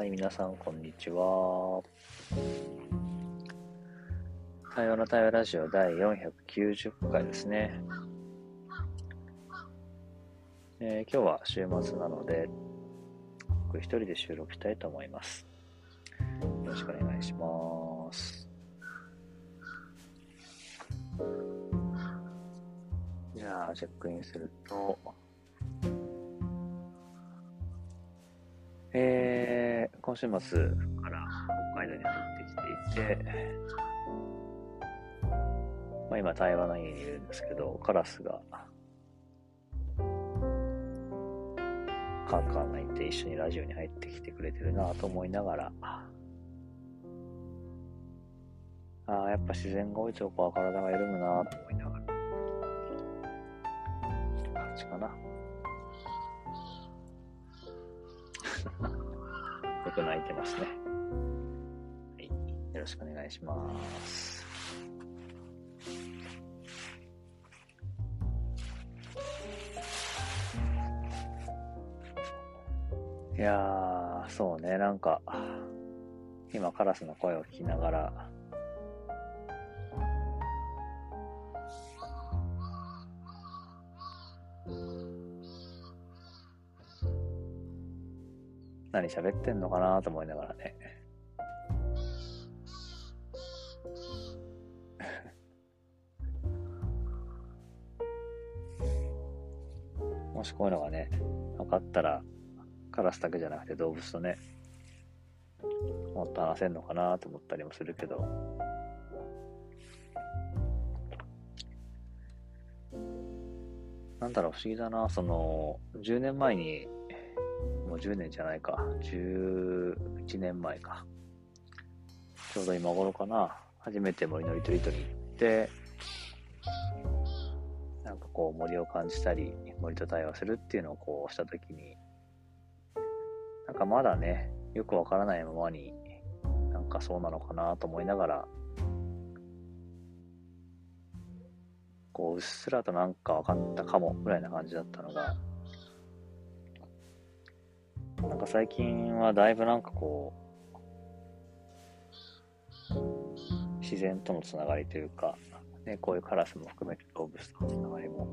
はい、皆さん、こんにちは。多様な多様ラジオ第490回ですね。えー今日は週末なので、僕一人で収録したいと思います。よろしくお願いします。じゃあ、チェックインすると、えー、今週末から北海道に入ってきていて、まあ、今台湾の家にいるんですけど、カラスが、カーカー鳴いて一緒にラジオに入ってきてくれてるなと思いながら、ああ、やっぱ自然が多いとこは体が緩むなと思いながら、感じかな。よく泣いてますね。はい。よろしくお願いします。いやー、そうね、なんか、今カラスの声を聞きながら、何喋ってんのかなと思いながらね。もしこういうのがね、分かったら、カラスだけじゃなくて動物とね、もっと話せんのかなと思ったりもするけど、なんだろう、不思議だな、その、10年前に、10年じゃないか、11年前か。ちょうど今頃かな、初めて森のリトリートに。行って、なんかこう森を感じたり、森と対話するっていうのをこうしたときに、なんかまだね、よくわからないままに、なんかそうなのかなと思いながら、こううっすらとなんか分かったかもぐらいな感じだったのが、なんか最近はだいぶなんかこう、自然とのつながりというか、ね、こういうカラスも含めて動物とのつながりも、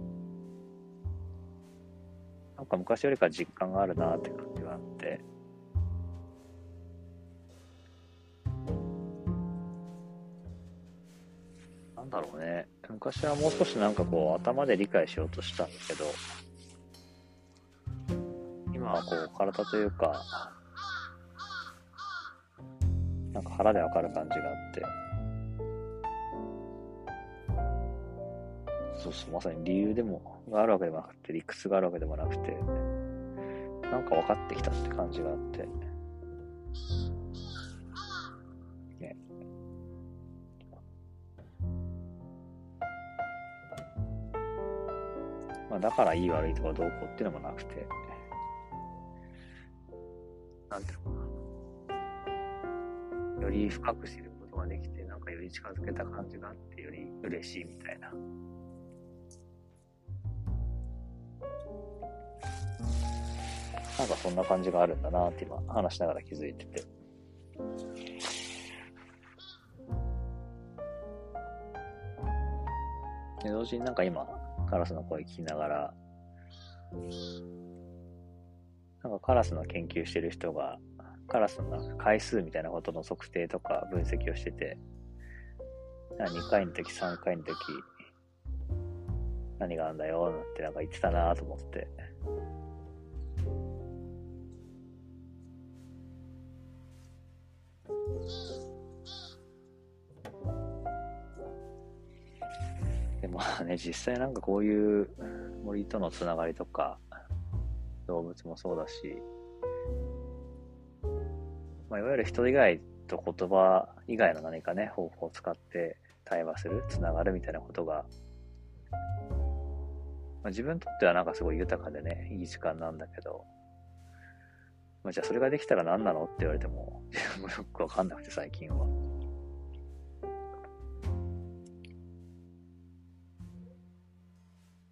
なんか昔よりか実感があるなって感じがあって、なんだろうね。昔はもう少しなんかこう頭で理解しようとしたんだけど、今はこう体というか、なんか腹でわかる感じがあって、そうそう、まさに理由でも、があるわけでもなくて、理屈があるわけでもなくて、なんか分かってきたって感じがあって、ね。まあ、だからいい悪いとかどうこうっていうのもなくて、なんていうのかな。より深く知ることができて、なんかより近づけた感じがあって、より嬉しいみたいな。なんかそんな感じがあるんだなって今話しながら気づいてて。で同時になんか今、カラスの声聞きながら、なんかカラスの研究してる人が、カラスの回数みたいなことの測定とか分析をしてて、2回の時、3回の時、何があんだよ、なんてなんか言ってたなと思って。でもね、実際なんかこういう森とのつながりとか、動物もそうだし、まあ、いわゆる人以外と言葉以外の何かね、方法を使って対話する、つながるみたいなことが、まあ、自分にとってはなんかすごい豊かでね、いい時間なんだけど、まあ、じゃあそれができたら何なのって言われても、自分もよくわかんなくて最近は。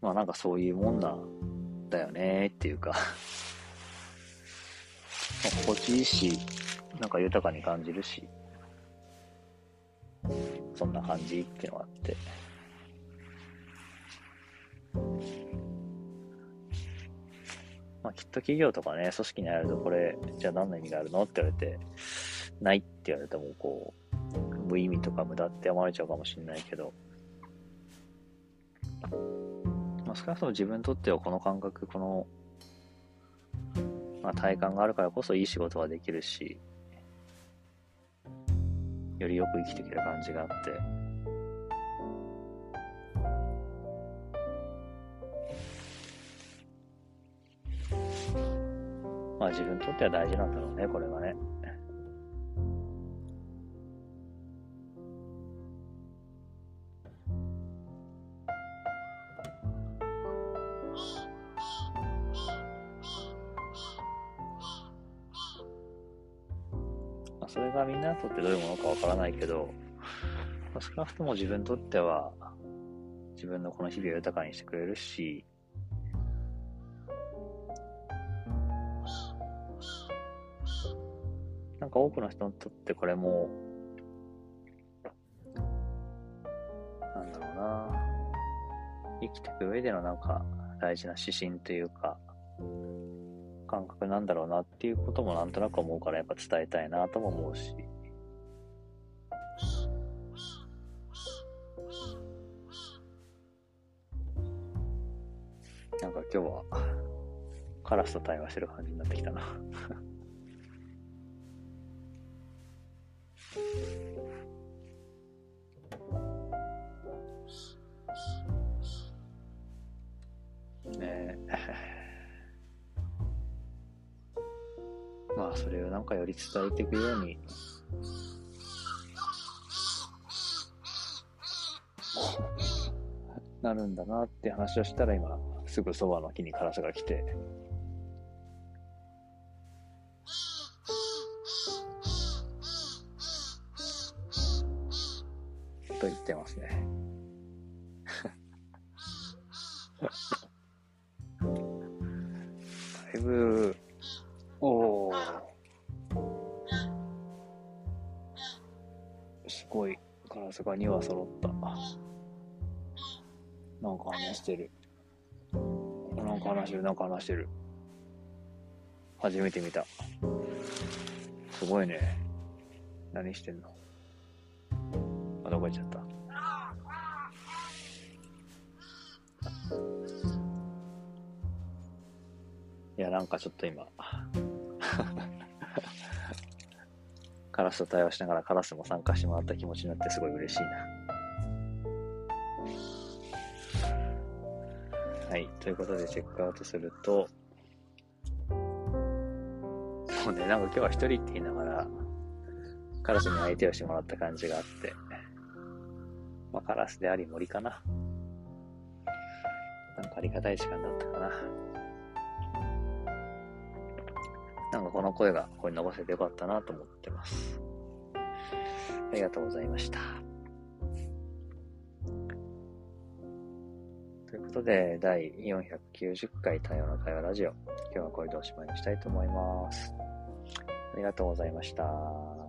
まあなんかそういうもんなんだよねっていうか、心地いいし、なんか豊かに感じるし、そんな感じっていうのがあって。まあ、きっと企業とかね、組織にあるとこれ、じゃあ何の意味があるのって言われて、ないって言われても、こう、無意味とか無駄って思われちゃうかもしれないけど、少なくとも自分にとってはこの感覚、この、まあ、体感があるからこそいい仕事ができるし、よりよく生きていける感じがあって、まあ自分にとっては大事なんだろうね、これはね。それがみんなにとってどういうものかわからないけど、まあ、少なくとも自分にとっては、自分のこの日々を豊かにしてくれるし、なんか多くの人にとってこれも、なんだろうな、生きていく上でのなんか大事な指針というか、感覚なんだろうなっていうこともなんとなく思うからやっぱ伝えたいなとも思うし。なんか今日はカラスと対話してる感じになってきたなねえまあ、それをなんかより伝えていくように、なるんだなって話をしたら今、すぐそばの木にカラスが来て、と言ってますね。だいぶい、カラスが2羽揃った。なんか話してる。なんか話してる、なんか話してる。初めて見た。すごいね。何してんの？あ、どこ行っちゃった？いや、なんかちょっと今、カラスと対話しながらカラスも参加してもらった気持ちになってすごい嬉しいな。はい。ということでチェックアウトすると、そうね、なんか今日は一人って言いながら、カラスに相手をしてもらった感じがあって、まあ、カラスであり森かな。なんかありがたい時間だったかな。なんかこの声がここに伸ばせてよかったなと思ってます。ありがとうございました。ということで、第490回太陽の会話ラジオ。今日はこれでおしまいにしたいと思います。ありがとうございました。